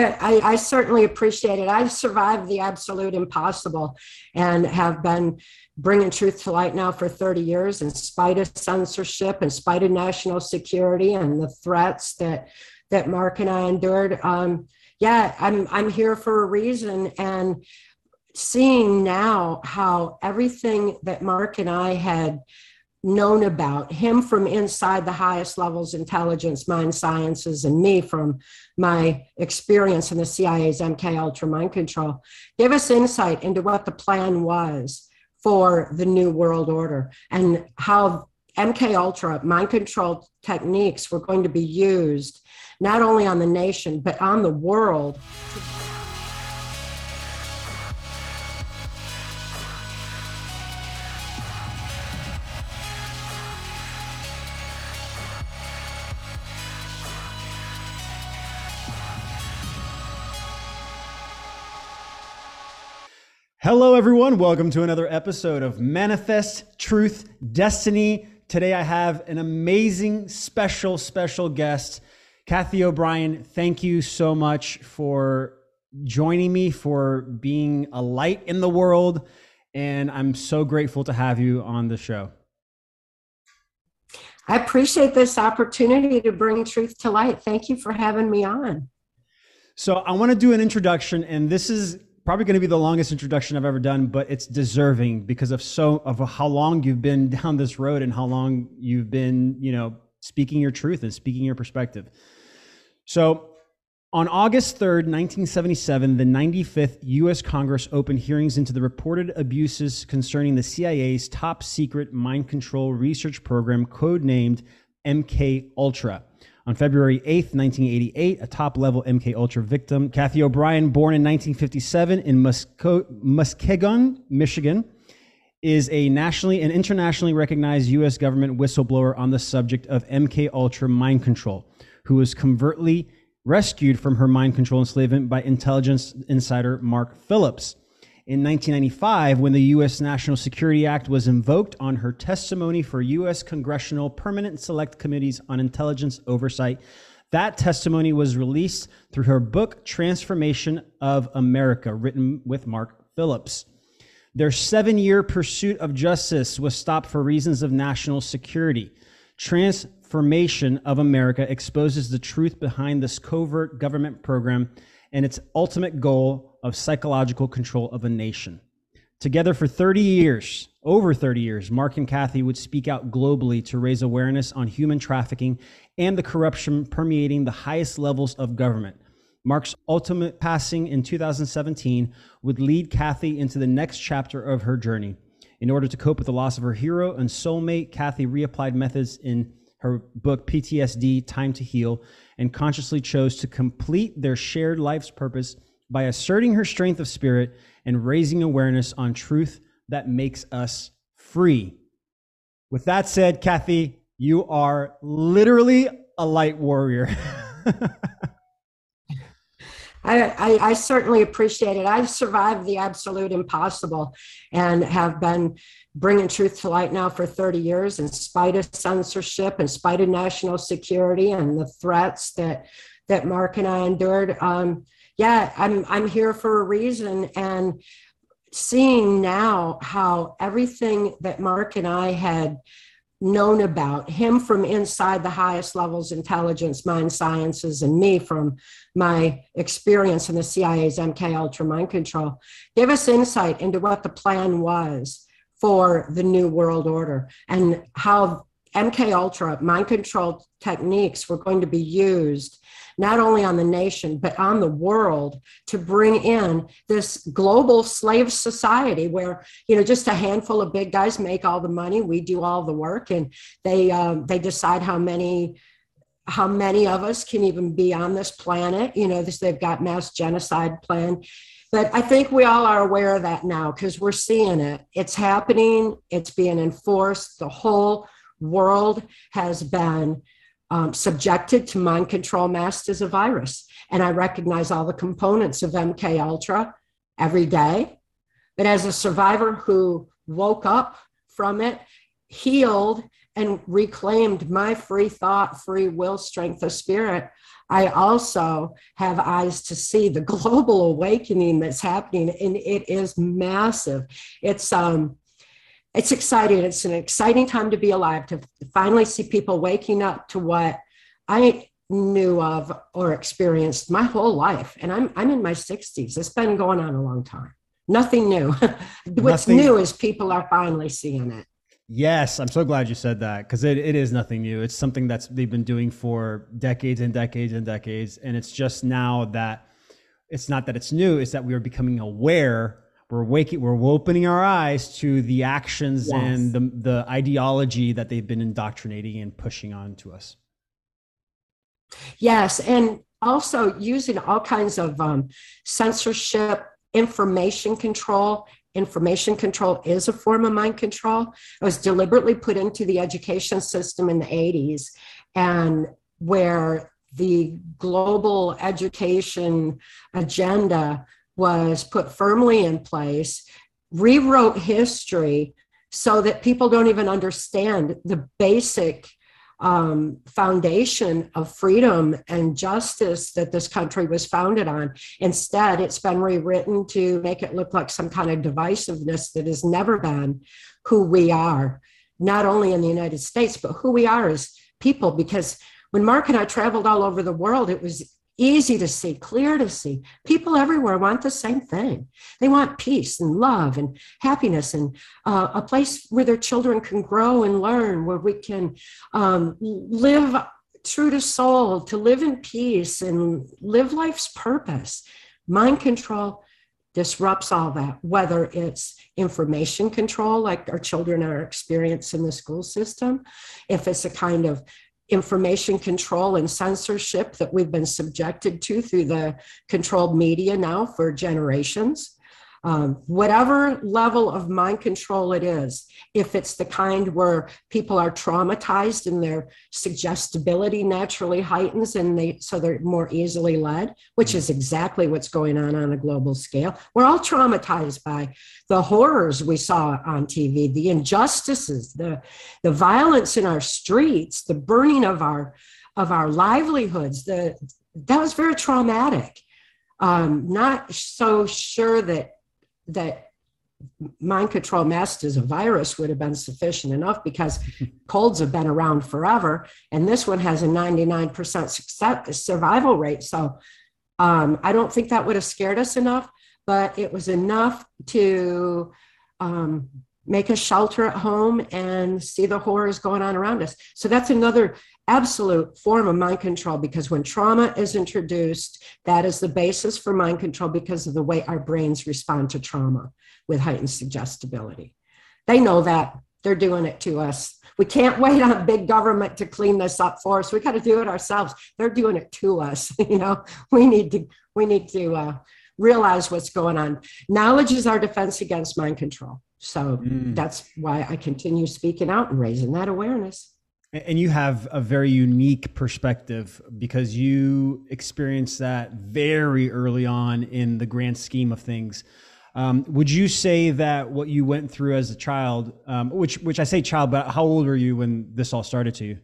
I, I, certainly appreciate it. I've survived the absolute impossible and have been bringing truth to light now for 30 years in spite of censorship, in spite of national security and the threats that, that Mark and I endured. Um, yeah, I'm, I'm here for a reason. And seeing now how everything that Mark and I had known about him from inside the highest levels intelligence mind sciences and me from my experience in the cia's mk ultra mind control. Give us insight into what the plan was for the new world order and how mk ultra mind control techniques were going to be used not only on the nation but on the world Hello, everyone. Welcome to another episode of Manifest Truth Destiny. Today, I have an amazing, special, special guest, Cathy O'Brien. Thank you so much for joining me, for being a light in the world. And I'm so grateful to have you on the show. I appreciate this opportunity to bring truth to light. Thank you for having me on. So, I want to do an introduction, and this is probably going to be the longest introduction I've ever done, but it's deserving because of so of how long you've been down this road and how long you've been, you know, speaking your truth and speaking your perspective. So, on August 3rd, 1977, the 95th US Congress opened hearings into the reported abuses concerning the CIA's top secret mind control research program codenamed MK Ultra. On February 8th, 1988, a top level MK Ultra victim, Cathy O'Brien, born in 1957 in Musco- Muskegon, Michigan, is a nationally and internationally recognized U.S. government whistleblower on the subject of MK Ultra mind control, who was covertly rescued from her mind control enslavement by intelligence insider Mark Phillips. In 1995, when the U.S. National Security Act was invoked on her testimony for U.S. Congressional Permanent Select Committees on Intelligence Oversight, that testimony was released through her book, TRANCE Formation of America, written with Mark Phillips. Their seven year pursuit of justice was stopped for reasons of national security. TRANCE Formation of America exposes the truth behind this covert government program and its ultimate goal of psychological control of a nation. Together for 30 years, over 30 years, Mark and Cathy would speak out globally to raise awareness on human trafficking and the corruption permeating the highest levels of government. Mark's ultimate passing in 2017 would lead Cathy into the next chapter of her journey. In order to cope with the loss of her hero and soulmate, Cathy reapplied methods in her book PTSD Time to Heal and consciously chose to complete their shared life's purpose by asserting her strength of spirit and raising awareness on truth that makes us free. With that said, Cathy, you are literally a light warrior. I, I, I, certainly appreciate it. I've survived the absolute impossible and have been bringing truth to light now for 30 years in spite of censorship, in spite of national security and the threats that that Mark and I endured. Um, yeah, I'm I'm here for a reason and seeing now how everything that Mark and I had known about. Him from inside the highest levels intelligence mind sciences and me from my experience in the cia's mk ultra mind control. Give us insight into what the plan was for the new world order and how MK Ultra mind control techniques were going to be used not only on the nation but on the world to bring in this global slave society where you know just a handful of big guys make all the money we do all the work and they um, they decide how many how many of us can even be on this planet you know this they've got mass genocide plan but I think we all are aware of that now because we're seeing it. It's happening, it's being enforced. The whole world has been um, subjected to mind control masked as a virus. And I recognize all the components of MK Ultra every day. But as a survivor who woke up from it, healed, and reclaimed my free thought, free will, strength of spirit, I also have eyes to see the global awakening that's happening, and it is massive. It's um, it's exciting. It's an exciting time to be alive to finally see people waking up to what I knew of or experienced my whole life. And I'm I'm in my 60s. It's been going on a long time. Nothing new. What's Nothing. new is people are finally seeing it. Yes, I'm so glad you said that because it, it is nothing new. It's something that's they've been doing for decades and decades and decades. And it's just now that it's not that it's new, it's that we are becoming aware. We're waking, we're opening our eyes to the actions yes. and the, the ideology that they've been indoctrinating and pushing on to us. Yes. And also using all kinds of um, censorship, information control, information control is a form of mind control. It was deliberately put into the education system in the 80s, and where the global education agenda was put firmly in place, rewrote history so that people don't even understand the basic um, foundation of freedom and justice that this country was founded on. Instead, it's been rewritten to make it look like some kind of divisiveness that has never been who we are, not only in the United States, but who we are as people. Because when Mark and I traveled all over the world, it was easy to see, clear to see. People everywhere want the same thing. They want peace and love and happiness and uh, a place where their children can grow and learn, where we can um, live true to soul, to live in peace and live life's purpose. Mind control disrupts all that, whether it's information control, like our children are experiencing in the school system, if it's a kind of information control and censorship that we've been subjected to through the controlled media now for generations. Um, whatever level of mind control it is, if it's the kind where people are traumatized and their suggestibility naturally heightens and they so they're more easily led, which is exactly what's going on on a global scale. We're all traumatized by the horrors we saw on TV, the injustices, the the violence in our streets, the burning of our of our livelihoods. The that was very traumatic. Um, not so sure that that mind control masked as a virus would have been sufficient enough because colds have been around forever. And this one has a 99% success, survival rate. So um, i don't think that would have scared us enough but it was enough to um, make us shelter at home and see the horrors going on around us so that's another absolute form of mind control because when trauma is introduced, that is the basis for mind control because of the way our brains respond to trauma with heightened suggestibility. They know that they're doing it to us. We can't wait on big government to clean this up for us. We got to do it ourselves. They're doing it to us. You know, we need to we need to uh, realize what's going on. Knowledge is our defense against mind control. So mm. that's why I continue speaking out and raising that awareness. And you have a very unique perspective because you experienced that very early on in the grand scheme of things. Um, would you say that what you went through as a child, um, which which I say child, but how old were you when this all started to you?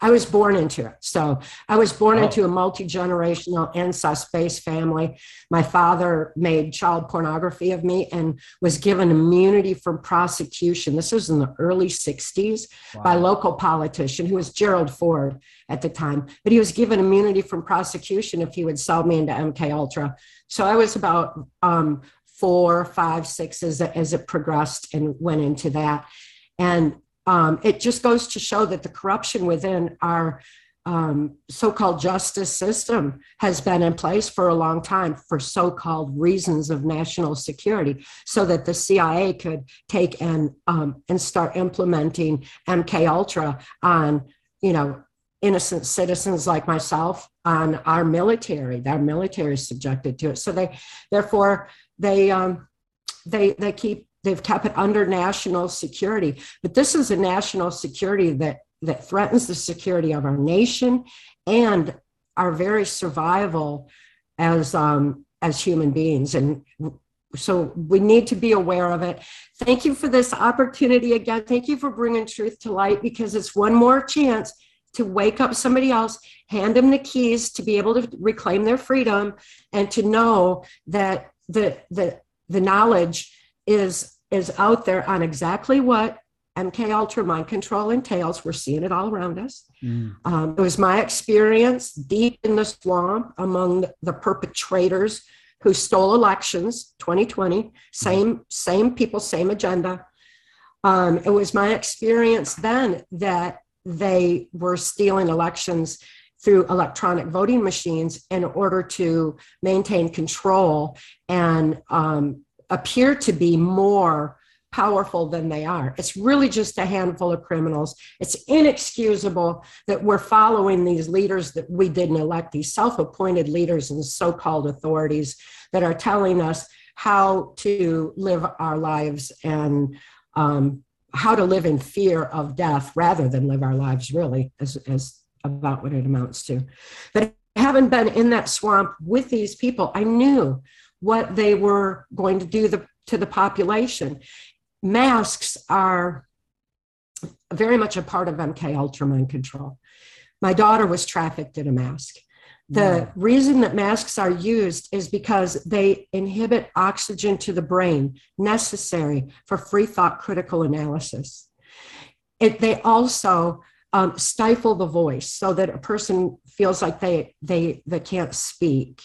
I was born into it. So I was born oh. into a multi generational incest based family. My father made child pornography of me and was given immunity from prosecution. This was in the early 60s wow. by a local politician who was Gerald Ford at the time. But he was given immunity from prosecution if he would sell me into MK Ultra. So I was about um, four, five, six as, as it progressed and went into that. And um, it just goes to show that the corruption within our um, so-called justice system has been in place for a long time for so-called reasons of national security, so that the CIA could take and um, and start implementing MK Ultra on you know innocent citizens like myself on our military. Our military is subjected to it, so they therefore they um, they they keep they've kept it under national security. But this is a national security that that threatens the security of our nation and our very survival as um, as human beings. And so we need to be aware of it. Thank you for this opportunity again. Thank you for bringing truth to light because it's one more chance to wake up somebody else, hand them the keys to be able to reclaim their freedom and to know that the the the knowledge is is out there on exactly what MK Ultra mind control entails. We're seeing it all around us. Mm. Um, it was my experience deep in the swamp among the perpetrators who stole elections 2020 same same people same agenda um, it was my experience then that they were stealing elections through electronic voting machines in order to maintain control and um, appear to be more powerful than they are. It's really just a handful of criminals. It's inexcusable that we're following these leaders that we didn't elect, these self appointed leaders and so called authorities that are telling us how to live our lives and um, how to live in fear of death rather than live our lives, really, as, as about what it amounts to. But having been in that swamp with these people, I knew what they were going to do the, to the population masks are very much a part of MK Ultra mind control. My daughter was trafficked in a mask. The reason that masks are used is because they inhibit oxygen to the brain necessary for free thought critical analysis. It, they also um, stifle the voice so that a person feels like they, they, they can't speak.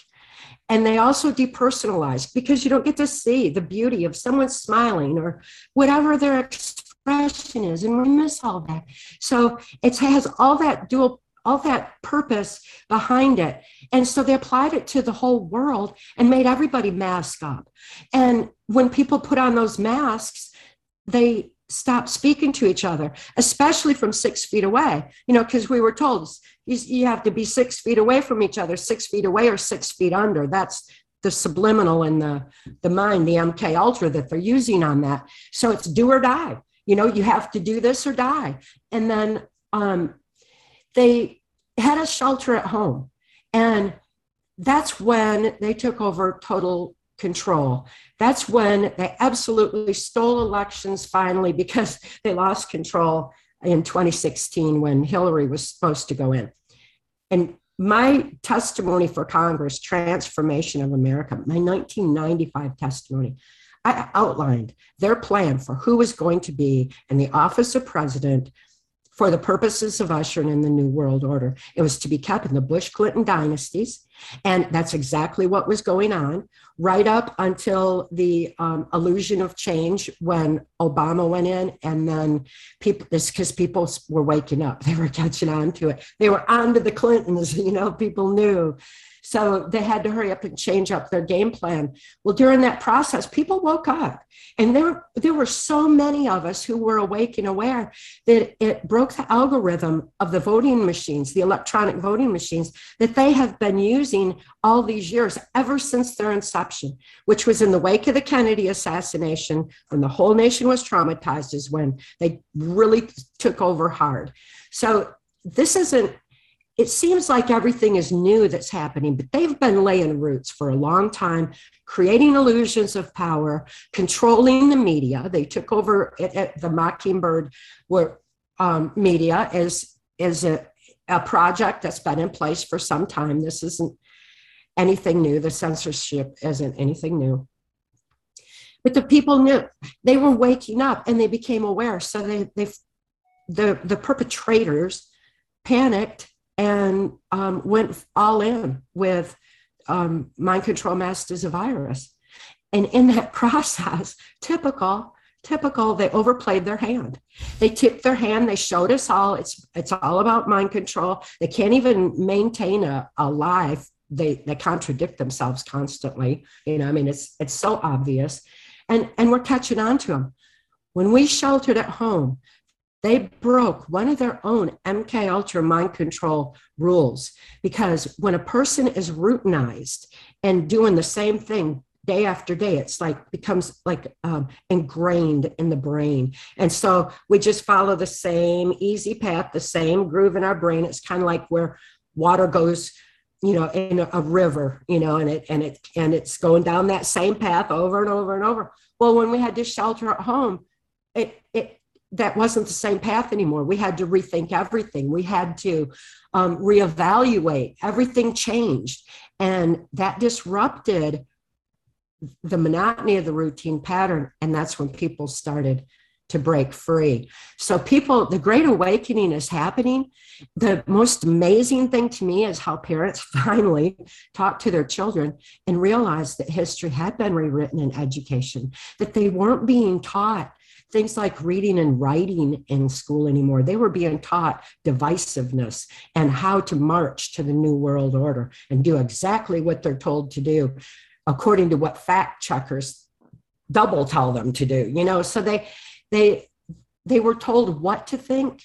And they also depersonalize because you don't get to see the beauty of someone smiling or whatever their expression is. And we miss all that. So it has all that dual, all that purpose behind it. And so they applied it to the whole world and made everybody mask up. And when people put on those masks, they stop speaking to each other, especially from six feet away. You know, because we were told you, you have to be six feet away from each other, six feet away or six feet under. That's the subliminal in the the mind, the MK Ultra that they're using on that. So it's do or die. You know, you have to do this or die. And then um, they had a shelter at home, and that's when they took over total control. That's when they absolutely stole elections finally because they lost control in 2016 when Hillary was supposed to go in. And my testimony for Congress, TRANCE Formation of America, my 1995 testimony, I outlined their plan for who was going to be in the office of president for the purposes of ushering in the New World Order. It was to be kept in the Bush Clinton dynasties. And that's exactly what was going on right up until the um, illusion of change when Obama went in. And then people, this because people were waking up, they were catching on to it. They were on to the Clintons, you know, people knew. So they had to hurry up and change up their game plan. Well, during that process, people woke up. And there, there were so many of us who were awake and aware that it broke the algorithm of the voting machines, the electronic voting machines that they have been using all these years, ever since their inception, which was in the wake of the Kennedy assassination, when the whole nation was traumatized, is when they really took over hard. So this isn't it seems like everything is new that's happening, but they've been laying roots for a long time, creating illusions of power, controlling the media. They took over at, at the Mockingbird um, media is, is a, a project that's been in place for some time. This isn't anything new. The censorship isn't anything new. But the people knew they were waking up and they became aware. So they, they the, the perpetrators panicked and um, went all in with um, mind control masked as a virus. And in that process, typical, typical, they overplayed their hand. They tipped their hand. They showed us all. It's it's all about mind control. They can't even maintain a, a life. They they contradict themselves constantly. You know, I mean, it's it's so obvious, and and we're catching on to them. When we sheltered at home, they broke one of their own MK Ultra mind control rules because when a person is routinized and doing the same thing day after day, it's like becomes like um, ingrained in the brain. And so we just follow the same easy path, the same groove in our brain. It's kind of like where water goes you know, in a, river, you know, and it and it and it's going down that same path over and over and over. Well, when we had to shelter at home, it it that wasn't the same path anymore. We had to rethink everything. We had to um, reevaluate. Everything changed, and that disrupted the monotony of the routine pattern. And that's when people started to break free. So, people, the great awakening is happening. The most amazing thing to me is how parents finally talk to their children and realize that history had been rewritten in education, that they weren't being taught things like reading and writing in school anymore. They were being taught divisiveness and how to march to the new world order and do exactly what they're told to do, according to what fact checkers double tell them to do. You know, so they they they were told what to think,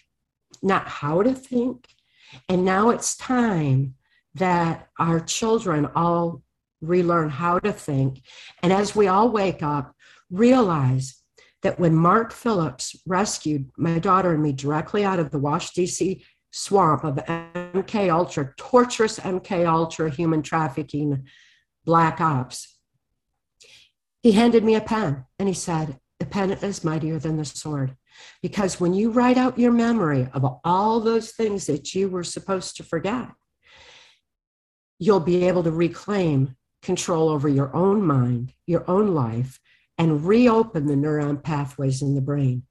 not how to think. And now it's time that our children all relearn how to think. And as we all wake up, realize that when Mark Phillips rescued my daughter and me directly out of the Wash DC swamp of MK Ultra, torturous MK Ultra human trafficking black ops, he handed me a pen and he said, The pen is mightier than the sword. Because when you write out your memory of all those things that you were supposed to forget, you'll be able to reclaim control over your own mind, your own life, and reopen the neuron pathways in the brain.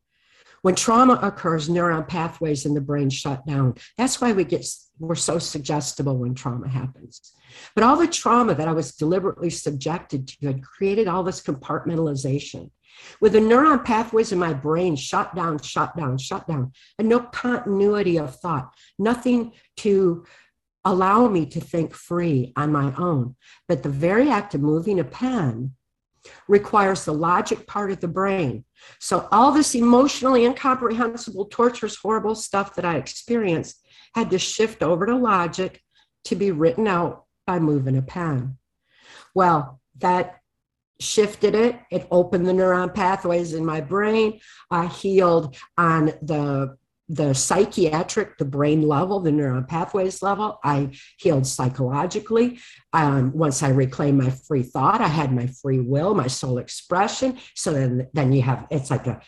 When trauma occurs, neuron pathways in the brain shut down. That's why we get we're so suggestible when trauma happens. But all the trauma that I was deliberately subjected to had created all this compartmentalization. With the neuron pathways in my brain shut down, shut down, shut down, and no continuity of thought, nothing to allow me to think free on my own. But the very act of moving a pen requires the logic part of the brain. So all this emotionally incomprehensible, torturous, horrible stuff that I experienced had to shift over to logic to be written out by moving a pen. Well, that shifted it. It opened the neuron pathways in my brain. I healed on the the psychiatric, the brain level, the neuron pathways level. I healed psychologically. Um, once I reclaimed my free thought, I had my free will, my soul expression. So then, then you have it's like a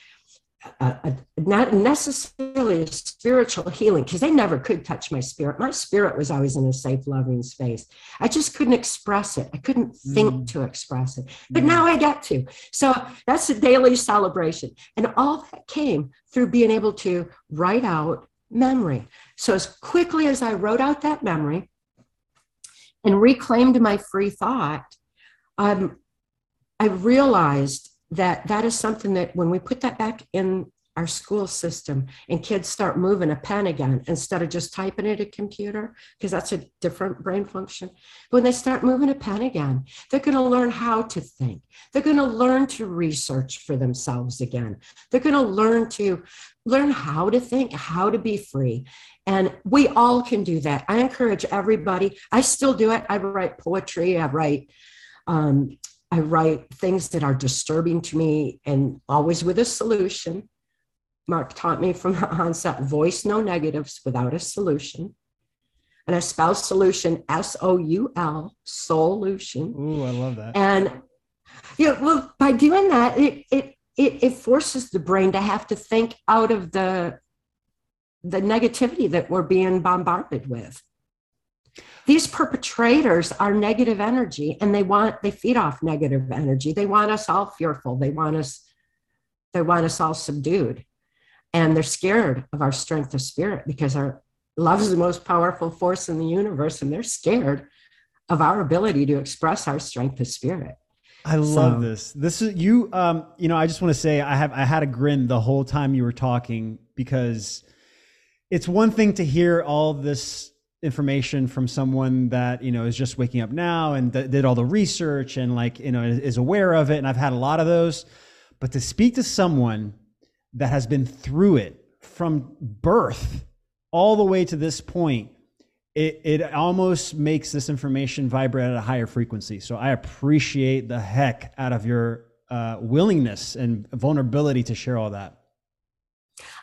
a, a, not necessarily a spiritual healing because they never could touch my spirit. My spirit was always in a safe, loving space. I just couldn't express it. I couldn't think mm. to express it. But mm. now I get to. So that's a daily celebration. And all that came through being able to write out memory. So as quickly as I wrote out that memory and reclaimed my free thought, um, I realized that that is something that when we put that back in our school system and kids start moving a pen again instead of just typing it a computer because that's a different brain function when they start moving a pen again they're going to learn how to think. They're going to learn to research for themselves again. They're going to learn to learn how to think how to be free. And we all can do that. I encourage everybody i still do it. I write poetry. I write um, I write things that are disturbing to me and always with a solution. Mark taught me from the onset voice no negatives without a solution. And I spell solution S O U L, solution. Ooh, I love that. And yeah, well, by doing that, it, it it it forces the brain to have to think out of the the negativity that we're being bombarded with these perpetrators are negative energy and they want they feed off negative energy they want us all fearful they want us they want us all subdued and they're scared of our strength of spirit because our love is the most powerful force in the universe and they're scared of our ability to express our strength of spirit I love so, this. This is you. Um, you know, I just want to say I have I had a grin the whole time you were talking because it's one thing to hear all this information from someone that you know is just waking up now and th- did all the research and like you know is aware of it and i've had a lot of those. But to speak to someone that has been through it from birth all the way to this point it, it almost makes this information vibrate at a higher frequency. So i appreciate the heck out of your uh, willingness and vulnerability to share all that.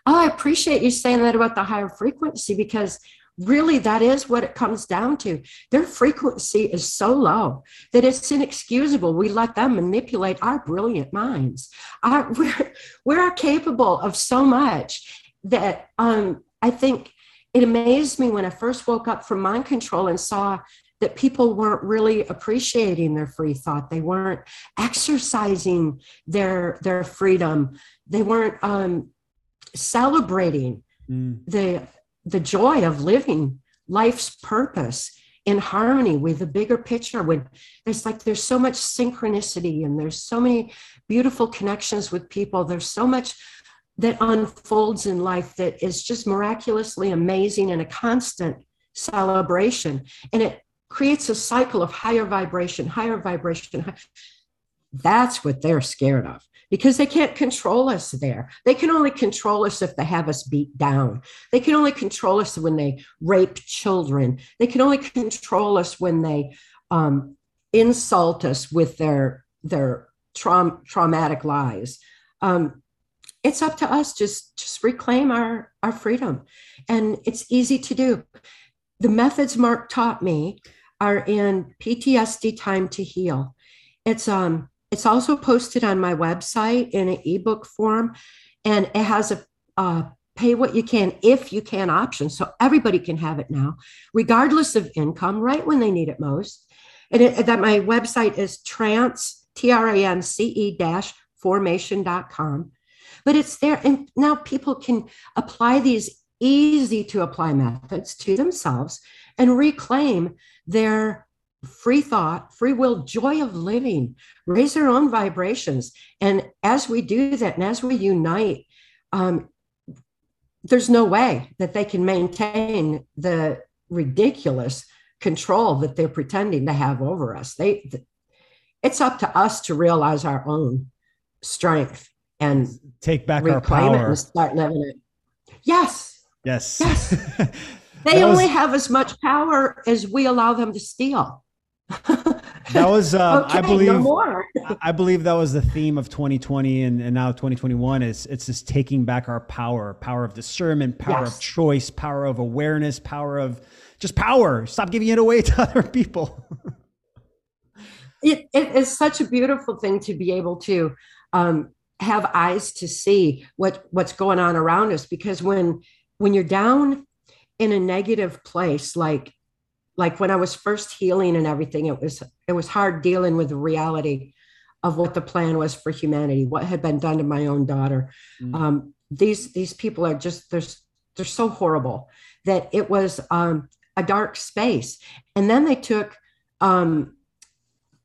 Oh i appreciate you saying that about the higher frequency because really that is what it comes down to. Their frequency is so low that it's inexcusable. We let them manipulate our brilliant minds. Our, we're, we're capable of so much that um, i think it amazed me when i first woke up from mind control and saw that people weren't really appreciating their free thought. They weren't exercising their their freedom. They weren't um, celebrating mm. the the joy of living life's purpose in harmony with the bigger picture when there's like there's so much synchronicity and there's so many beautiful connections with people. There's so much that unfolds in life that is just miraculously amazing and a constant celebration. And it creates a cycle of higher vibration higher vibration that's what they're scared of because they can't control us there. They can only control us if they have us beat down. They can only control us when they rape children. They can only control us when they um, insult us with their their traum- traumatic lies. Um, it's up to us just just reclaim our our freedom, and it's easy to do. The methods Mark taught me are in PTSD Time to Heal. It's um it's also posted on my website in an ebook form, and it has a uh, pay what you can if you can option. So everybody can have it now, regardless of income, right when they need it most. And it, that my website is trance, T R A N C E dash formation.com. But it's there. And now people can apply these easy to apply methods to themselves and reclaim their free thought, free will, joy of living, raise their own vibrations. And as we do that and as we unite, um, there's no way that they can maintain the ridiculous control that they're pretending to have over us. They, it's up to us to realize our own strength and take back our power and start living it. Yes. Yes. Yes. they was... only have as much power as we allow them to steal that was uh, okay, I believe no I believe that was the theme of 2020 and, and now 2021 is it's just taking back our power, power of discernment, power yes. of choice, power of awareness, power of just power. Stop giving it away to other people. it, it is such a beautiful thing to be able to um, have eyes to see what what's going on around us because when when you're down in a negative place like like when I was first healing and everything, it was it was hard dealing with the reality of what the plan was for humanity, what had been done to my own daughter. Mm. Um, these these people are just they're they're so horrible that it was um, a dark space. And then they took um,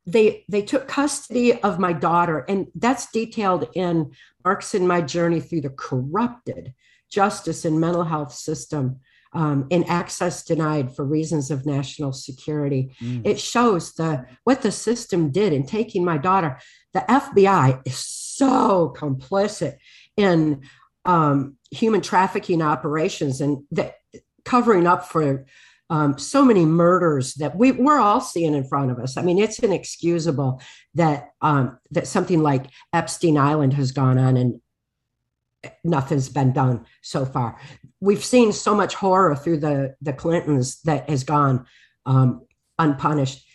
they they took custody of my daughter, and that's detailed in Marks in My Journey through the corrupted justice and mental health system um, and access denied for reasons of national security. Mm. It shows the what the system did in taking my daughter. The FBI is so complicit in um, human trafficking operations and that covering up for um, so many murders that we, we're all seeing in front of us. I mean, it's inexcusable that um, that something like Epstein Island has gone on and nothing's been done so far. We've seen so much horror through the the Clintons that has gone um, unpunished.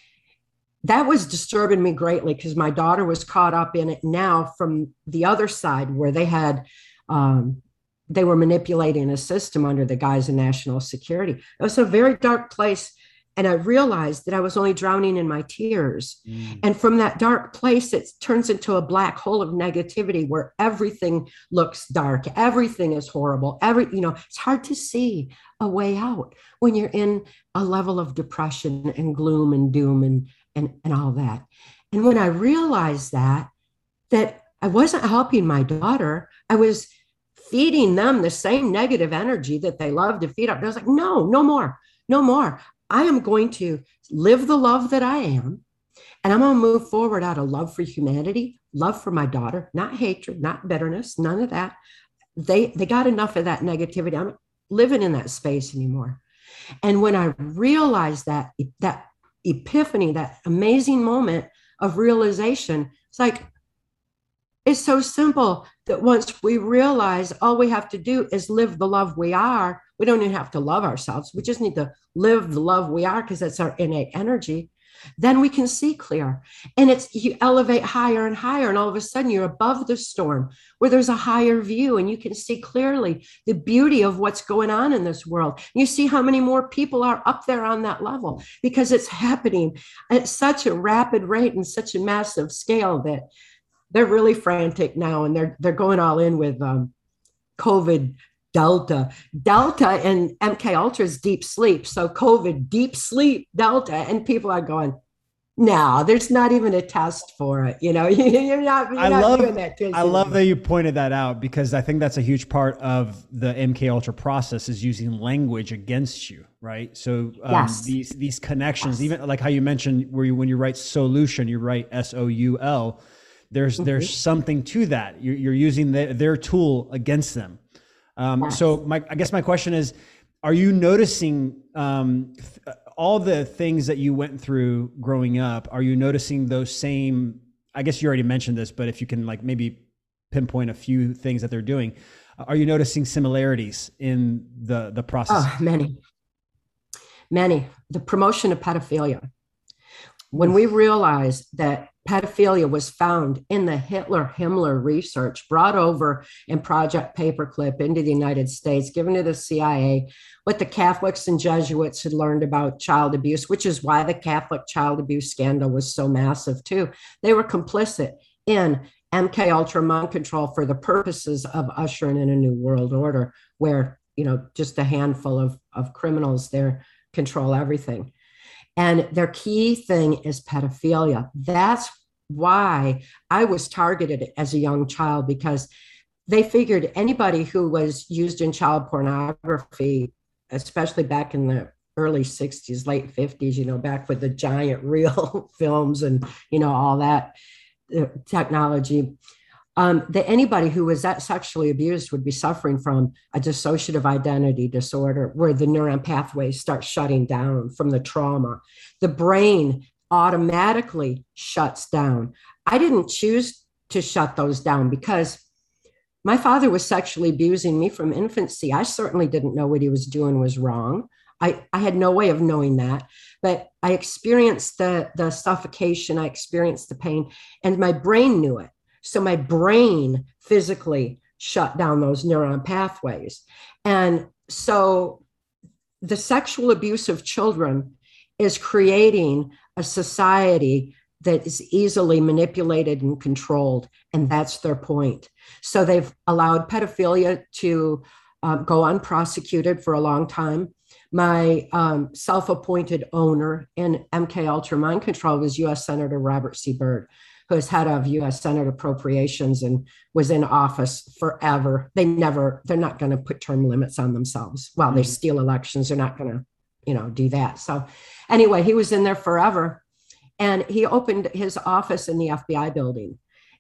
That was disturbing me greatly because my daughter was caught up in it now from the other side where they had um, they were manipulating a system under the guise of national security. It was a very dark place and I realized that I was only drowning in my tears. Mm. And from that dark place, it turns into a black hole of negativity where everything looks dark, everything is horrible. Every, you know, it's hard to see a way out when you're in a level of depression and gloom and doom and and, and all that. And when I realized that, that I wasn't helping my daughter, I was feeding them the same negative energy that they love to feed up. I was like, no, no more, no more. I am going to live the love that I am, and I'm going to move forward out of love for humanity, love for my daughter, not hatred, not bitterness, none of that. They they got enough of that negativity. I'm living in that space anymore. And when I realized that that epiphany, that amazing moment of realization, it's like it's so simple that once we realize all we have to do is live the love we are, We don't even have to love ourselves. We just need to live the love we are because that's our innate energy. Then we can see clear. And it's you elevate higher and higher and all of a sudden you're above the storm where there's a higher view and you can see clearly the beauty of what's going on in this world. You see how many more people are up there on that level because it's happening at such a rapid rate and such a massive scale that they're really frantic now and they're they're going all in with um, covid delta delta and mk ultra is deep sleep so covid deep sleep delta and people are going no there's not even a test for it you know you're not, you're I not love, doing that I love that you pointed that out because I think that's a huge part of the MK Ultra process is using language against you, right? So um, Yes. these these connections, even like how you mentioned, where you when you write solution, you write S O U L. There's Mm-hmm. there's something to that. You're, you're using the, their tool against them. Um, Yes. So my I guess my question is, are you noticing um, th- all the things that you went through growing up? Are you noticing those same? I guess you already mentioned this, but if you can like maybe pinpoint a few things that they're doing, are you noticing similarities in the the process? Oh, many, many. The promotion of pedophilia. When we realized that pedophilia was found in the Hitler Himmler research brought over in Project Paperclip into the United States, given to the CIA, what the Catholics and Jesuits had learned about child abuse, which is why the Catholic child abuse scandal was so massive, too. They were complicit in MK Ultra mind control for the purposes of ushering in a new world order where, you know, just a handful of, of criminals there control everything. And their key thing is pedophilia. That's why I was targeted as a young child because they figured anybody who was used in child pornography, especially back in the early 60s, late 50s, you know, back with the giant reel films and, you know, all that uh, technology. Um, that anybody who was that sexually abused would be suffering from a dissociative identity disorder where the neuron pathways start shutting down from the trauma. The brain automatically shuts down. I didn't choose to shut those down because my father was sexually abusing me from infancy. I certainly didn't know what he was doing was wrong. I, I had no way of knowing that, but I experienced the, the suffocation, I experienced the pain, and my brain knew it. So my brain physically shut down those neuron pathways. And so the sexual abuse of children is creating a society that is easily manipulated and controlled. And that's their point. So they've allowed pedophilia to um, go unprosecuted for a long time. My um, self-appointed owner in MK Ultra Mind Control was U.S. Senator Robert C. Byrd, who is head of U.S. Senate Appropriations and was in office forever. They never, they're not going to put term limits on themselves. While they Mhm. steal elections, they're not going to, you know, do that. So, anyway, he was in there forever, and he opened his office in the FBI building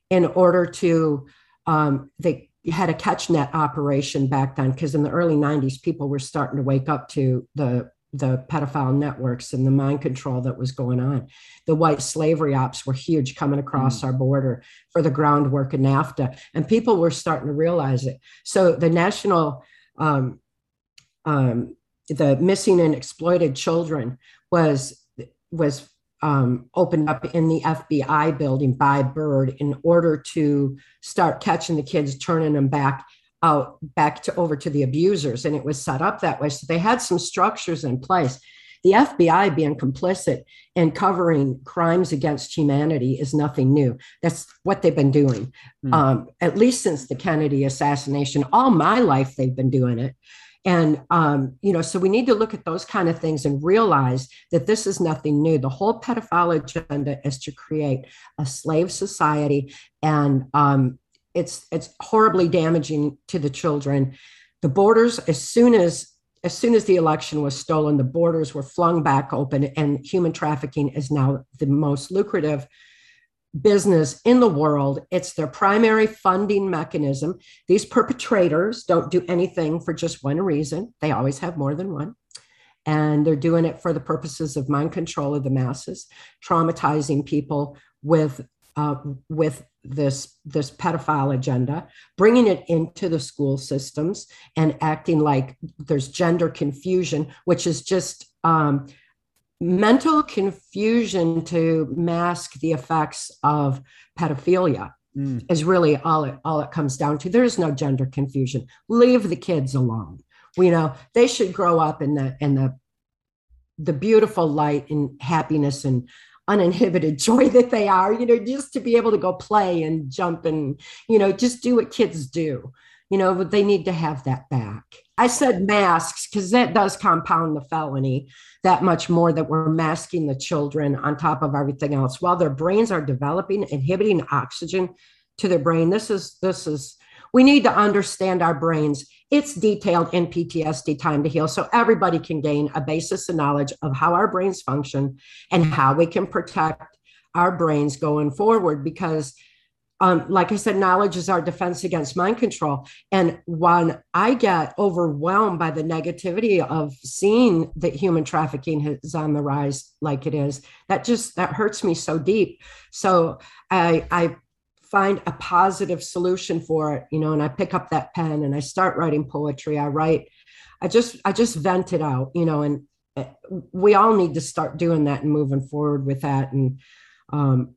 in order to. Um, they had a catch net operation back then because in the early 90s people were starting to wake up to the the pedophile networks and the mind control that was going on. The white slavery ops were huge coming across our border for the groundwork of nafta and people were starting to realize it. So the national um, um, the missing and exploited children was was um, opened up in the FBI building by Byrd in order to start catching the kids, turning them back out back to over to the abusers, and it was set up that way. So they had some structures in place. The FBI being complicit in covering crimes against humanity is nothing new. That's what they've been doing, Hmm. um, at least since the Kennedy assassination. All my life, they've been doing it. And, um, you know, so we need to look at those kind of things and realize that this is nothing new. The whole pedophile agenda is to create a slave society. And um, it's, it's horribly damaging to the children. The borders, as soon as as soon as the election was stolen, the borders were flung back open, and human trafficking is now the most lucrative business in the world. It's their primary funding mechanism. These perpetrators don't do anything for just one reason, they always have more than one. And they're doing it for the purposes of mind control of the masses, traumatizing people with uh, with this this pedophile agenda, bringing it into the school systems and acting like there's gender confusion, which is just um, mental confusion to mask the effects of pedophilia. Mm. Is really all it all it comes down to. There is no gender confusion. Leave the kids alone. You know they should grow up in the in the the beautiful light and happiness and uninhibited joy that they are, you know, just to be able to go play and jump and, you know, just do what kids do. You know, but they need to have that back. I said masks because that does compound the felony that much more that we're masking the children on top of everything else while their brains are developing, inhibiting oxygen to their brain. This is, this is, we need to understand our brains it's detailed in PTSD Time to Heal so everybody can gain a basis of knowledge of how our brains function and how we can protect our brains going forward because um, like I said, knowledge is our defense against mind control. And when I get overwhelmed by the negativity of seeing that human trafficking is on the rise like it is, that just that hurts me so deep. So I I find a positive solution for it, you know, and I pick up that pen and I start writing poetry. I write, I just, I just vent it out, you know, and eh, we all need to start doing that and moving forward with that and um,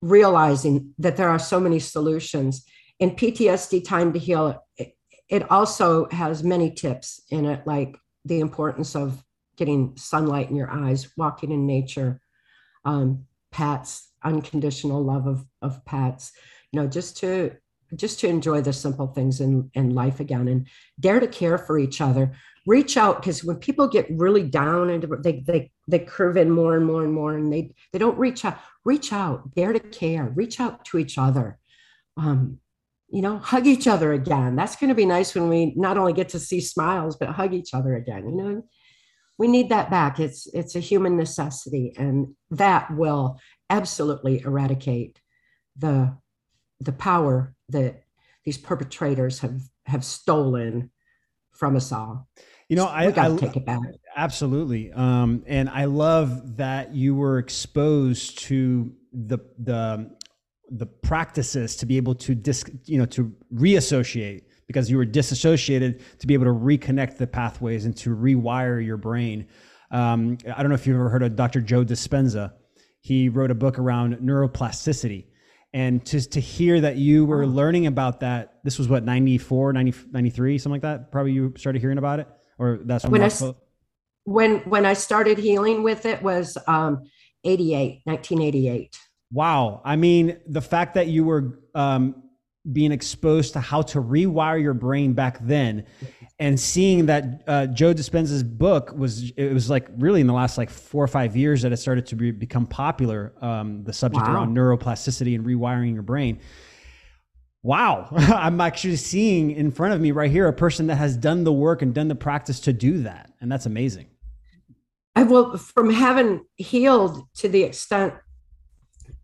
realizing that there are so many solutions. In PTSD Time to Heal, it, it also has many tips in it, like the importance of getting sunlight in your eyes, walking in nature, um, pets, unconditional love of, of pets, you know, just to just to enjoy the simple things in, in life again and dare to care for each other. Reach out because when people get really down and they, they they curve in more and more and more and they they don't reach out. Reach out, dare to care, reach out to each other. Um, you know, hug each other again. That's going to be nice when we not only get to see smiles, but hug each other again. You know, we need that back. It's it's a human necessity, and that will absolutely eradicate the the power that these perpetrators have have stolen from us all. You know, I, I take it back. Absolutely, um, and I love that you were exposed to the the the practices to be able to dis, you know, to reassociate because you were disassociated to be able to reconnect the pathways and to rewire your brain. Um, I don't know if you've ever heard of Dr. Joe Dispenza. He wrote a book around neuroplasticity and just to hear that you were learning about that this was what 94 90, 93 something like that probably you started hearing about it or that's when, when I, when when i started healing with it was um 88 1988 wow i mean the fact that you were um being exposed to how to rewire your brain back then and seeing that uh, Joe Dispenza's book was it was like really in the last like four or five years that it started to be, become popular. Um, the subject wow. around neuroplasticity and rewiring your brain. Wow, I'm actually seeing in front of me right here a person that has done the work and done the practice to do that, and that's amazing. I will from having healed to the extent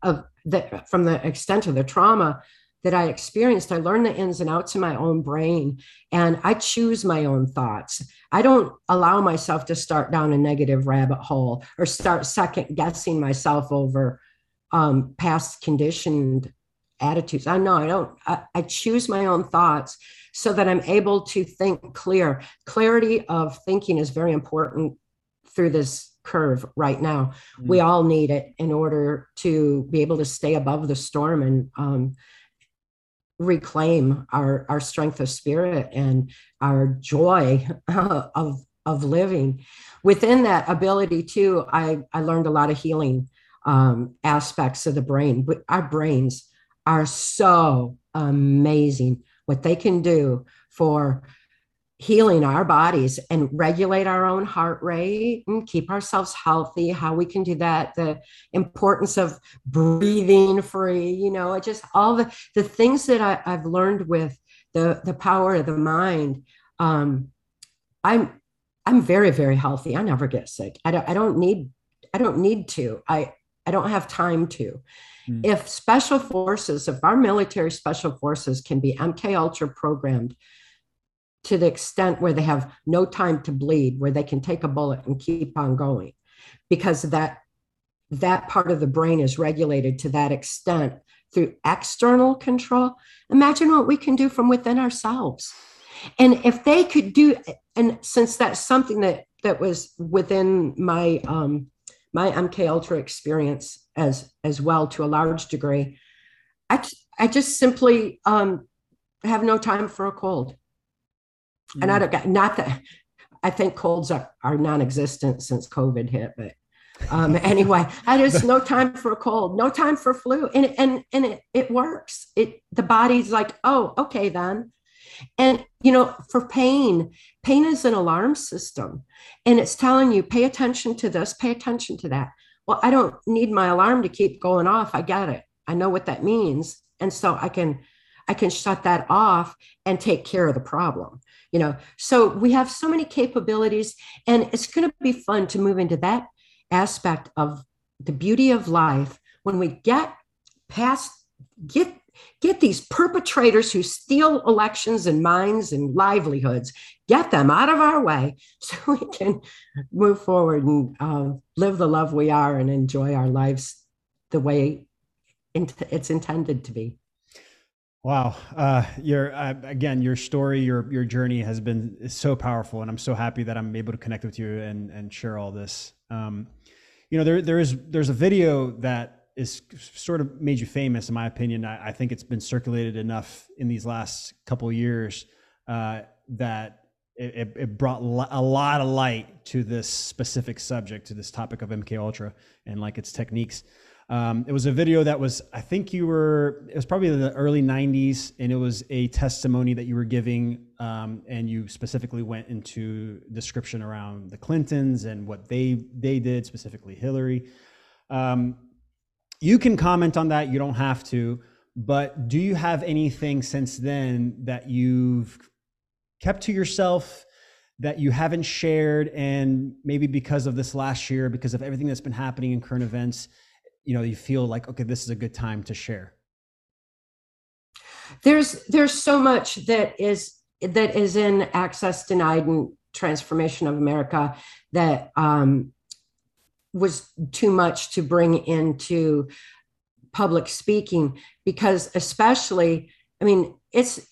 of the from the extent of the trauma that I experienced, I learned the ins and outs of my own brain and I choose my own thoughts. I don't allow myself to start down a negative rabbit hole or start second guessing myself over um, past conditioned attitudes. I know I don't, I, I choose my own thoughts so that I'm able to think clear. Clarity of thinking is very important through this curve right now. Mm-hmm. We all need it in order to be able to stay above the storm and um, reclaim our our strength of spirit and our joy of of living. Within that ability too i i learned a lot of healing um, aspects of the brain. But our brains are so amazing what they can do for healing our bodies and regulate our own heart rate and keep ourselves healthy how we can do that the importance of breathing free you know just all the the things that I, have learned with the the power of the mind um i'm i'm very very healthy. I never get sick. I don't i don't need i don't need to. I i don't have time to. Mm. if special forces if our military special forces can be mk ultra programmed to the extent where they have no time to bleed, where they can take a bullet and keep on going, because that that part of the brain is regulated to that extent through external control, imagine what we can do from within ourselves. And if they could do, and since that's something that that was within my um, my MK Ultra experience as as well to a large degree, I I just simply um, have no time for a cold, mm. and I mm. don't get not that I think colds are, are non-existent since COVID hit, but um, anyway, I just no time for a cold, no time for flu, and and and it it works. It the body's like, oh, okay then. And you know, for pain, pain is an alarm system, and it's telling you pay attention to this, pay attention to that. Well, I don't need my alarm to keep going off. I get it. I know what that means, and so I can I can shut that off and take care of the problem. You know, so we have so many capabilities, and it's going to be fun to move into that aspect of the beauty of life when we get past get get these perpetrators who steal elections and minds and livelihoods get them out of our way so we can move forward and uh, live the love we are and enjoy our lives the way it's intended to be Wow, uh, your uh, again, your story, your your journey has been so powerful, and I'm so happy that I'm able to connect with you and and share all this. Um, you know, there there is there's a video that is sort of made you famous, in my opinion. I, I think it's been circulated enough in these last couple years uh, that it, it, brought a lot of light to this specific subject, to this topic of MK Ultra and like its techniques. Um, it was a video that was, I think you were, it was probably in the early 90s, and it was a testimony that you were giving, um, and you specifically went into description around the Clintons and what they they did, specifically Hillary. Um, you can comment on that. You don't have to. But do you have anything since then that you've kept to yourself? that you haven't shared and maybe because of this last year because of everything that's been happening in current events you know you feel like okay this is a good time to share. There's there's so much that is that is in access denied and TRANCE Formation of America that um, was too much to bring into public speaking because especially i mean it's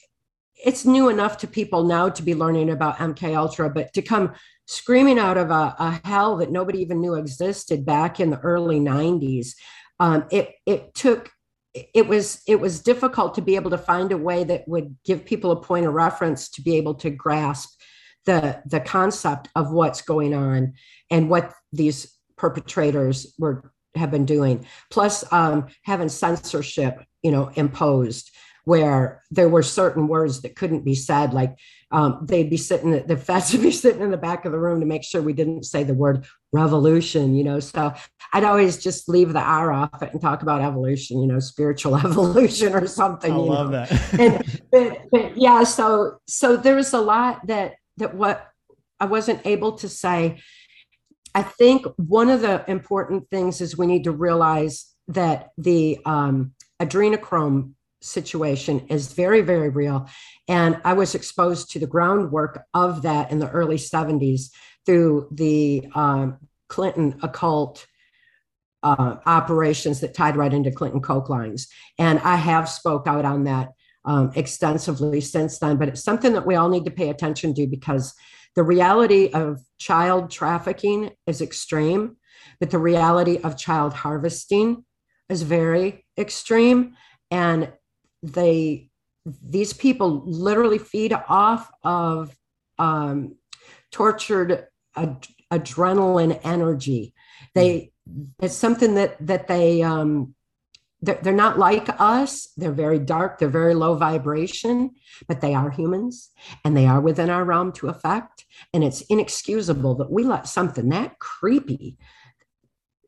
it's new enough to people now to be learning about mk ultra but to come screaming out of a, a hell that nobody even knew existed back in the early 90s. Um, it it took it was it was difficult to be able to find a way that would give people a point of reference to be able to grasp the the concept of what's going on and what these perpetrators were have been doing plus um, having censorship you know imposed where there were certain words that couldn't be said like um, they'd be sitting, the feds would be sitting in the back of the room to make sure we didn't say the word revolution, you know. So I'd always just leave the R off it and talk about evolution, you know, spiritual evolution or something. I love know. that. and, but, but yeah, so so there was a lot that that what I wasn't able to say. I think one of the important things is we need to realize that the um, adrenochrome situation is very, very real. And I was exposed to the groundwork of that in the early 70s through the um, Clinton occult uh, operations that tied right into Clinton Coke lines. And I have spoke out on that um, extensively since then, but it's something that we all need to pay attention to because the reality of child trafficking is extreme, but the reality of child harvesting is very extreme. And they these people literally feed off of um, tortured ad- adrenaline energy. They it's something that that they um, they're, they're not like us. They're very dark. They're very low vibration, but they are humans and they are within our realm to affect. And it's inexcusable that we let something that creepy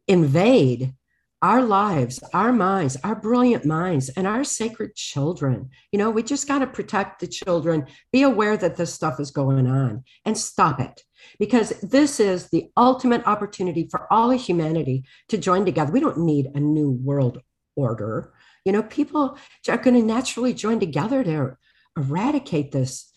invade our lives, our minds, our brilliant minds, and our sacred children. You know, we just got to protect the children, be aware that this stuff is going on, and stop it. Because this is the ultimate opportunity for all of humanity to join together. We don't need a new world order. You know, people are going to naturally join together to eradicate this,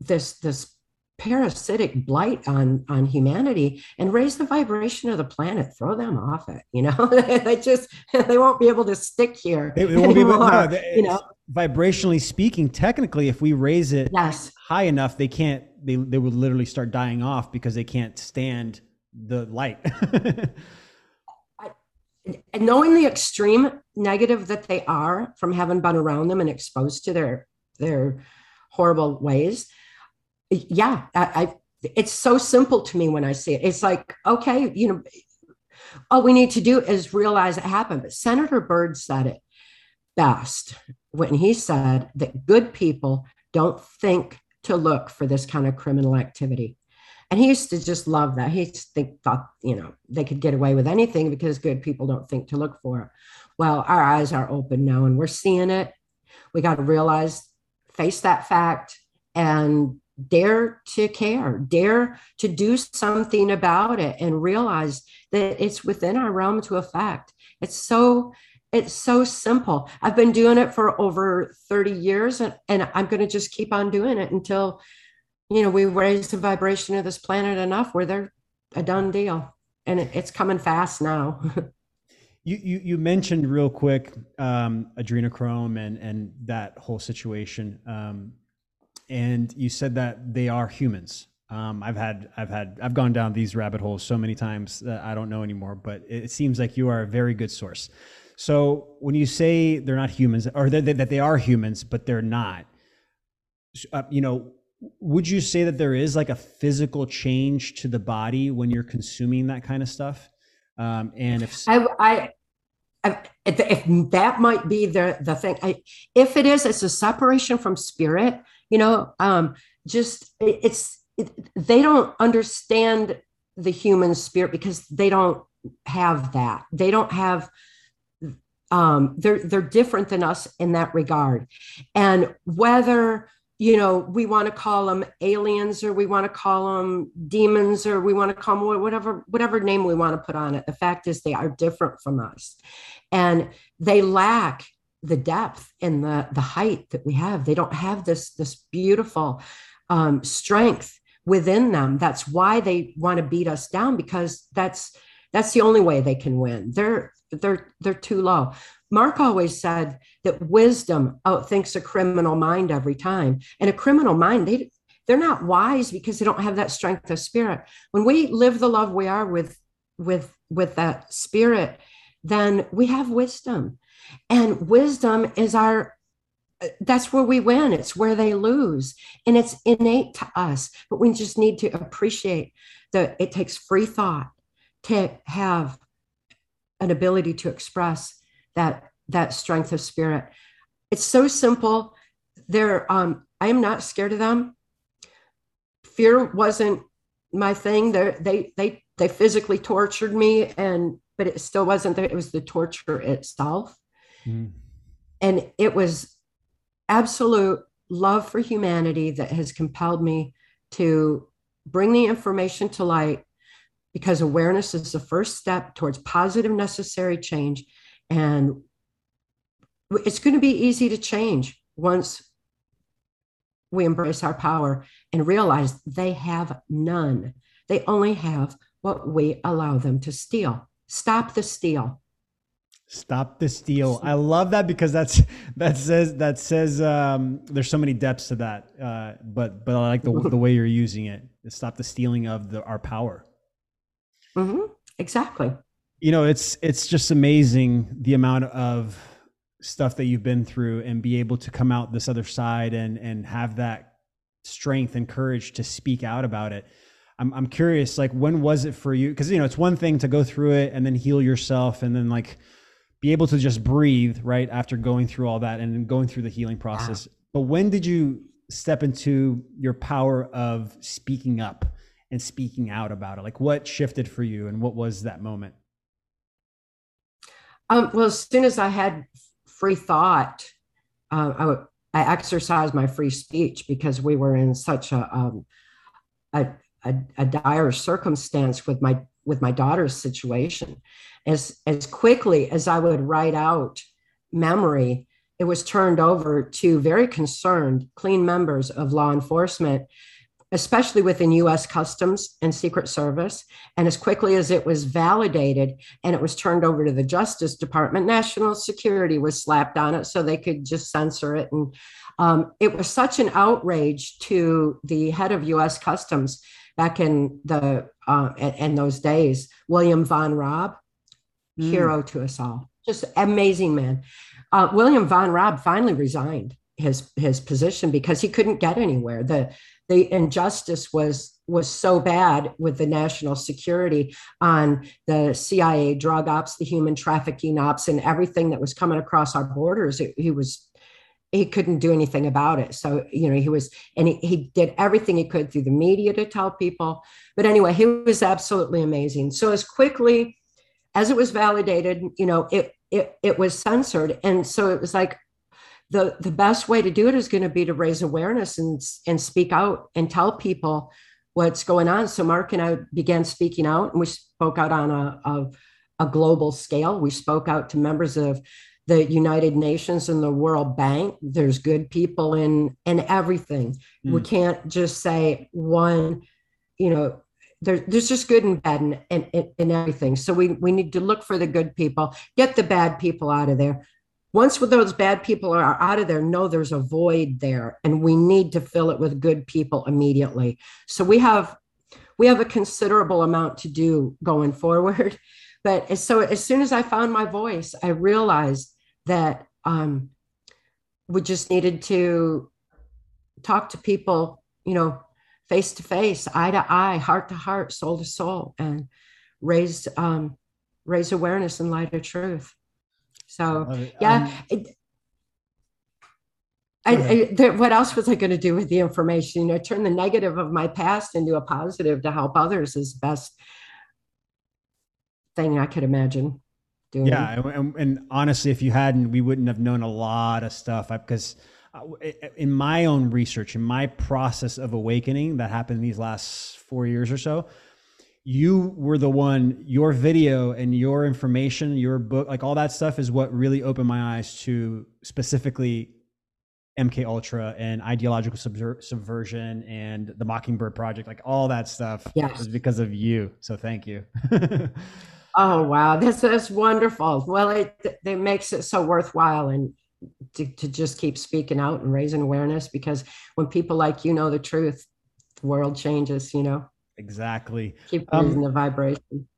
this, this parasitic blight on on humanity and raise the vibration of the planet. Throw them off it you know? They just they won't be able to stick here they, they won't anymore, be able, no, they, you know? vibrationally speaking technically if we raise it yes. high enough they can't they, they would literally start dying off because they can't stand the light. And knowing the extreme negative that they are from having been around them and exposed to their their horrible ways yeah I, I it's so simple to me when i see it it's like okay you know all we need to do is realize it happened but senator byrd said it best when he said that good people don't think to look for this kind of criminal activity and he used to just love that. He think thought, you know, they could get away with anything because good people don't think to look for it. Well, our eyes are open now and we're seeing it. We got to realize, face that fact and dare to care, dare to do something about it and realize that it's within our realm to affect. It's so it's so simple. I've been doing it for over 30 years and, and I'm going to just keep on doing it until you know, we raise the vibration of this planet enough where they're a done deal. And it, it's coming fast now. you, you, you mentioned real quick um, adrenochrome and, and that whole situation. Um, and you said that they are humans. Um, I've had, I've had, I've gone down these rabbit holes so many times that I don't know anymore. But it seems like you are a very good source. So when you say they're not humans, or that, they are humans, but they're not, uh, you know, would you say that there is like a physical change to the body when you're consuming that kind of stuff? Um, and if I, I, if, that might be the the thing, I, if it is, it's a separation from spirit. You know, um, just it's it, they don't understand the human spirit because they don't have that. They don't have um, they're they're different than us in that regard, and whether you know, we want to call them aliens or we want to call them demons or we want to call them whatever, whatever name we want to put on it. The fact is they are different from us and they lack the depth and the, the height that we have. They don't have this, this beautiful um, strength within them. That's why they want to beat us down because that's, that's the only way they can win. They're, they're, they're too low. Mark always said that wisdom outthinks a criminal mind every time. And a criminal mind, they they're not wise because they don't have that strength of spirit. When we live the love we are with with with that spirit, then we have wisdom. And wisdom is our that's where we win. It's where they lose. And it's innate to us. But we just need to appreciate that it takes free thought to have an ability to express that that strength of spirit. It's so simple. There, um, I am not scared of them. Fear wasn't my thing. They they they they physically tortured me, and but it still wasn't that. It was the torture itself, mm. and it was absolute love for humanity that has compelled me to bring the information to light because awareness is the first step towards positive necessary change and it's going to be easy to change once we embrace our power and realize they have none. They only have what we allow them to steal. Stop the steal. Stop the steal. I love that because that's that says that says um, there's so many depths to that. Uh, but but I like the the way you're using it. Stop the stealing of the, our power. Mm-hmm. Exactly you know it's it's just amazing the amount of stuff that you've been through and be able to come out this other side and and have that strength and courage to speak out about it i'm, I'm curious like when was it for you because you know it's one thing to go through it and then heal yourself and then like be able to just breathe right after going through all that and going through the healing process. Wow. but when did you step into your power of speaking up and speaking out about it? Like what shifted for you and what was that moment? Um, well, as soon as I had free thought, uh, I, I exercised my free speech because we were in such a, um, a, a, a dire circumstance with my with my daughter's situation. As as quickly as I would write out memory, it was turned over to very concerned, clean members of law enforcement especially within US Customs and Secret Service. And as quickly as it was validated and it was turned over to the Justice Department, national security was slapped on it so they could just censor it. And um, it was such an outrage to the head of US Customs back in the uh, in those days, William von Raab, mm. hero to us all, just amazing man. Uh, William von Raab finally resigned his his position because he couldn't get anywhere. The the injustice was was so bad with the national security on the CIA drug ops, the human trafficking ops, and everything that was coming across our borders. It, he was he couldn't do anything about it. So, you know, he was, and he, he did everything he could through the media to tell people. But anyway, he was absolutely amazing. So as quickly as it was validated, you know, it it it was censored. And so it was like, the the best way to do it is going to be to raise awareness and and speak out and tell people what's going on so mark and i began speaking out and we spoke out on a, a, a global scale we spoke out to members of the united nations and the world bank there's good people in in everything. Mm. we can't just say one you know there, there's just good and bad in, in, in everything. So we, we need to look for the good people get the bad people out of there. Once those bad people are out of there know there's a void there and we need to fill it with good people immediately. So we have we have a considerable amount to do going forward. But so as soon as i found my voice i realized that um, we just needed to talk to people you know face to face eye to eye heart to heart soul to soul and raise um, raise awareness in light of truth so yeah. Um, it, I, I, there, what else was I going to do with the information? You know, turn the negative of my past into a positive to help others is the best thing I could imagine doing. Yeah, and, and honestly, if you hadn't, we wouldn't have known a lot of stuff because uh, in my own research, in my process of awakening that happened in these last four years or so, you were the one your video and your information your book like all that stuff is what really opened my eyes to specifically mk ultra and ideological subver- subversion and the mockingbird project like all that stuff yes. was because of you so thank you oh wow that's that's wonderful well it it makes it so worthwhile and to, to just keep speaking out and raising awareness because when people like you know the truth the world changes you know Exactly. Keep raising um, the vibration.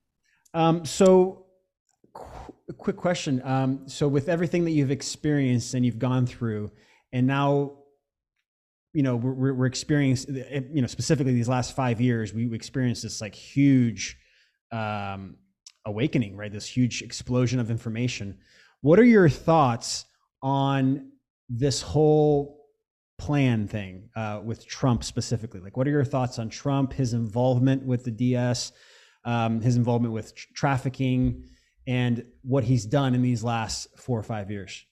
Um, so, qu- quick question. Um, so, with everything that you've experienced and you've gone through, and now, you know, we're, we're experiencing, you know, specifically these last five years, we experienced this like huge um, awakening, right? This huge explosion of information. What are your thoughts on this whole plan thing uh, with Trump specifically? Like, what are your thoughts on Trump, his involvement with the DS, um, his involvement with tr- trafficking, and what he's done in these last four or five years?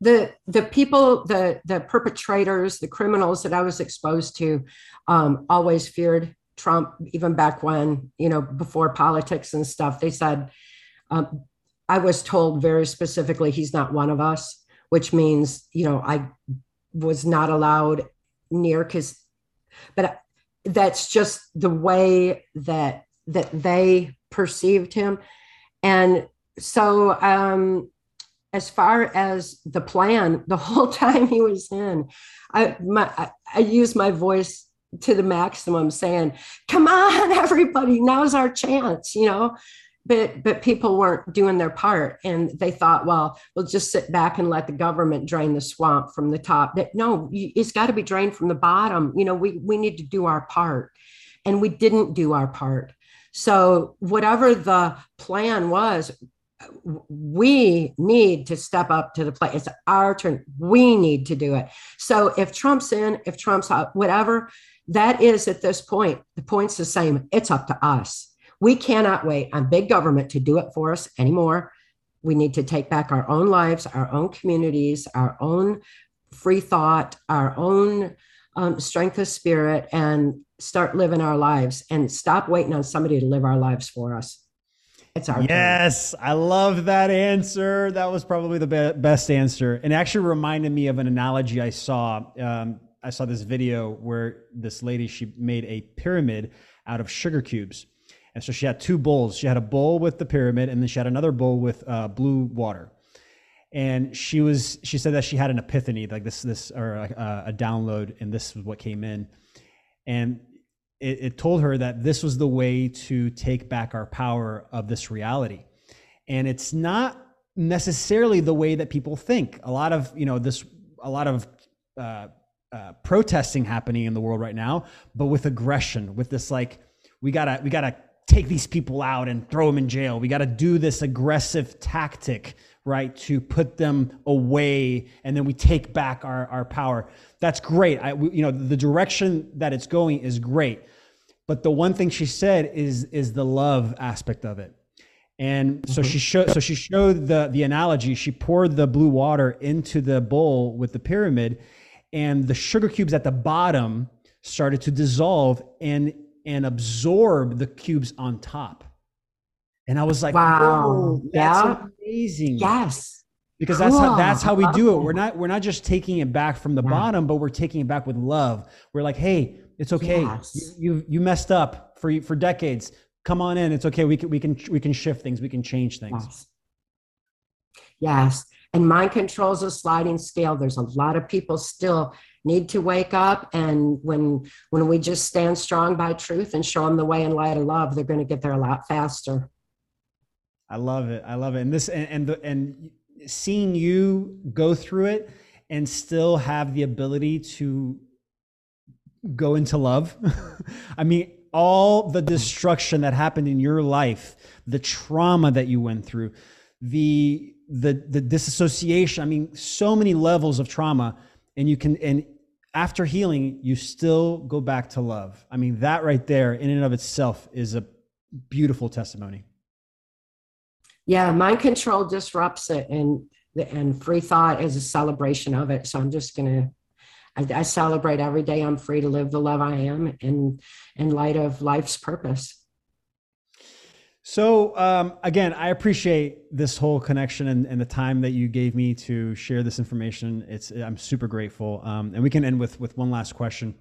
The the people, the the perpetrators, the criminals that I was exposed to, um, always feared Trump. Even back when you know before politics and stuff, they said. Um, I was told very specifically he's not one of us which means you know I was not allowed near because, but that's just the way that that they perceived him, and so um, as far as the plan, the whole time he was in, I my I, I used my voice to the maximum, saying, "Come on, everybody, now's our chance," you know? But but people weren't doing their part and they thought well we'll just sit back and let the government drain the swamp from the top. That no it's got to be drained from the bottom you know we we need to do our part. And we didn't do our part. So whatever the plan was we need to step up to the plate. It's our turn. We need to do it. So if trump's in if trump's out whatever that is at this point the point's the same it's up to us we cannot wait on big government to do it for us anymore. We need to take back our own lives, our own communities, our own free thought, our own um, strength of spirit, and start living our lives and stop waiting on somebody to live our lives for us. It's our yes, turn. I love that answer. That was probably the be- best answer, and actually reminded me of an analogy I saw. Um, I saw this video where this lady she made a pyramid out of sugar cubes, and so she had two bowls. She had a bowl with the pyramid, and then she had another bowl with uh, blue water. And she was she said that she had an epiphany, like this this or a, a download, and this was what came in, and it, it told her that this was the way to take back our power of this reality, and it's not necessarily the way that people think. A lot of you know this a lot of uh, uh, protesting happening in the world right now, but with aggression, with this like we gotta we gotta take these people out and throw them in jail. We gotta do this aggressive tactic, right, to put them away, and then we take back our our power. That's great. I you know the direction that it's going is great, but the one thing she said is is the love aspect of it. And so mm-hmm. she showed so she showed the the analogy. She poured the blue water into the bowl with the pyramid, and the sugar cubes at the bottom started to dissolve and and absorb the cubes on top. And I was like, "Wow, that's yeah. amazing!" Yes, because cool. that's how that's how we do it. We're not we're not just taking it back from the yeah. bottom, but we're taking it back with love. We're like, "Hey, it's okay. Yes. You, you you messed up for for decades come on in. It's okay. We can we can we can shift things. We can change things. Yes. yes. And mind control is a sliding scale. There's a lot of people still need to wake up. And when when we just stand strong by truth and show them the way and light of love, they're going to get there a lot faster. I love it. I love it. And this and and, the, and seeing you go through it and still have the ability to go into love. I mean, all the destruction that happened in your life, the trauma that you went through, the the the disassociation. I mean, so many levels of trauma, and you can and after healing, you still go back to love. I mean, that right there, in and of itself, is a beautiful testimony. Yeah, mind control disrupts it, and and free thought is a celebration of it. So I'm just gonna I, celebrate every day I'm free to live the love I am in in light of life's purpose. So um, again, I appreciate this whole connection and, and, the time that you gave me to share this information. It's I'm super grateful. Um, and we can end with with one last question.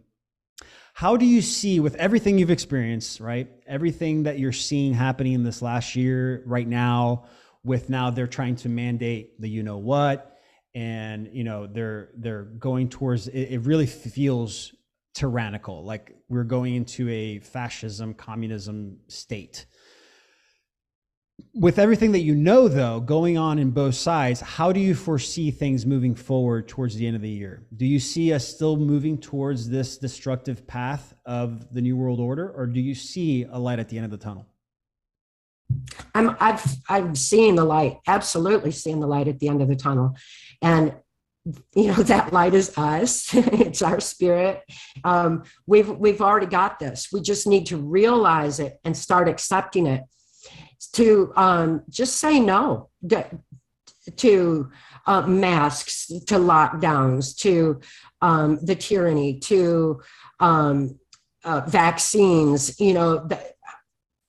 How do you see with everything you've experienced, right? Everything that you're seeing happening in this last year, right now, with now they're trying to mandate the you know what and you know they're they're going towards it, it really feels tyrannical like we're going into a fascism communism state with everything that you know though going on in both sides how do you foresee things moving forward towards the end of the year? Do you see us still moving towards this destructive path of the new world order or do you see a light at the end of the tunnel? I'm I've I'm seeing the light, absolutely seeing the light at the end of the tunnel. And you know that light is us. It's our spirit. Um, we've we've already got this. We just need to realize it and start accepting it to um, just say no to uh, masks to lockdowns to um, the tyranny to um, uh, vaccines you know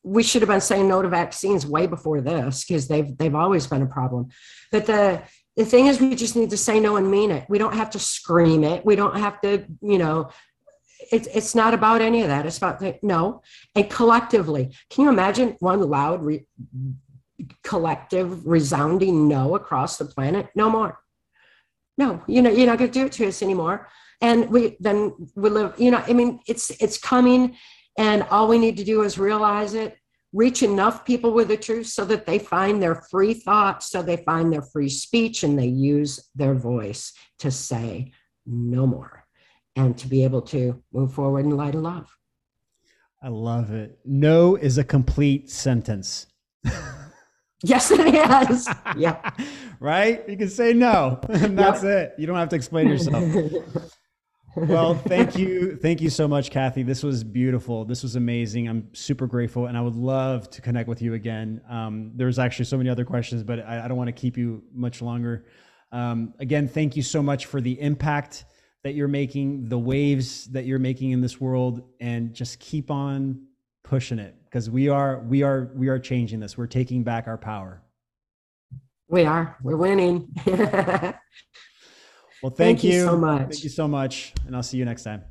we should have been saying no to vaccines way before this because they've they've always been a problem. But the the thing is, we just need to say no and mean it. We don't have to scream it. We don't have to, you know, it's it's not about any of that. It's about the, no and collectively. Can you imagine one loud, re, collective, resounding no across the planet? No more. No, you know, you're not going to do it to us anymore. And we then we live. You know, I mean, it's it's coming and all we need to do is realize it, reach enough people with the truth so that they find their free thoughts, so they find their free speech, and they use their voice to say no more and to be able to move forward in light of love. I love it. No is a complete sentence. yes, it is. Yeah. right? You can say no, and that's yep. it. You don't have to explain yourself. well, thank you. Thank you so much, Cathy. This was beautiful. This was amazing. I'm super grateful, and I would love to connect with you again. Um, there's actually so many other questions, but I, I don't want to keep you much longer. Um, again, thank you so much for the impact that you're making, the waves that you're making in this world, and just keep on pushing it because we are we are we are changing this. We're taking back our power. We are. We're winning. Well, thank, Thank you so much. Thank you so much. And I'll see you next time.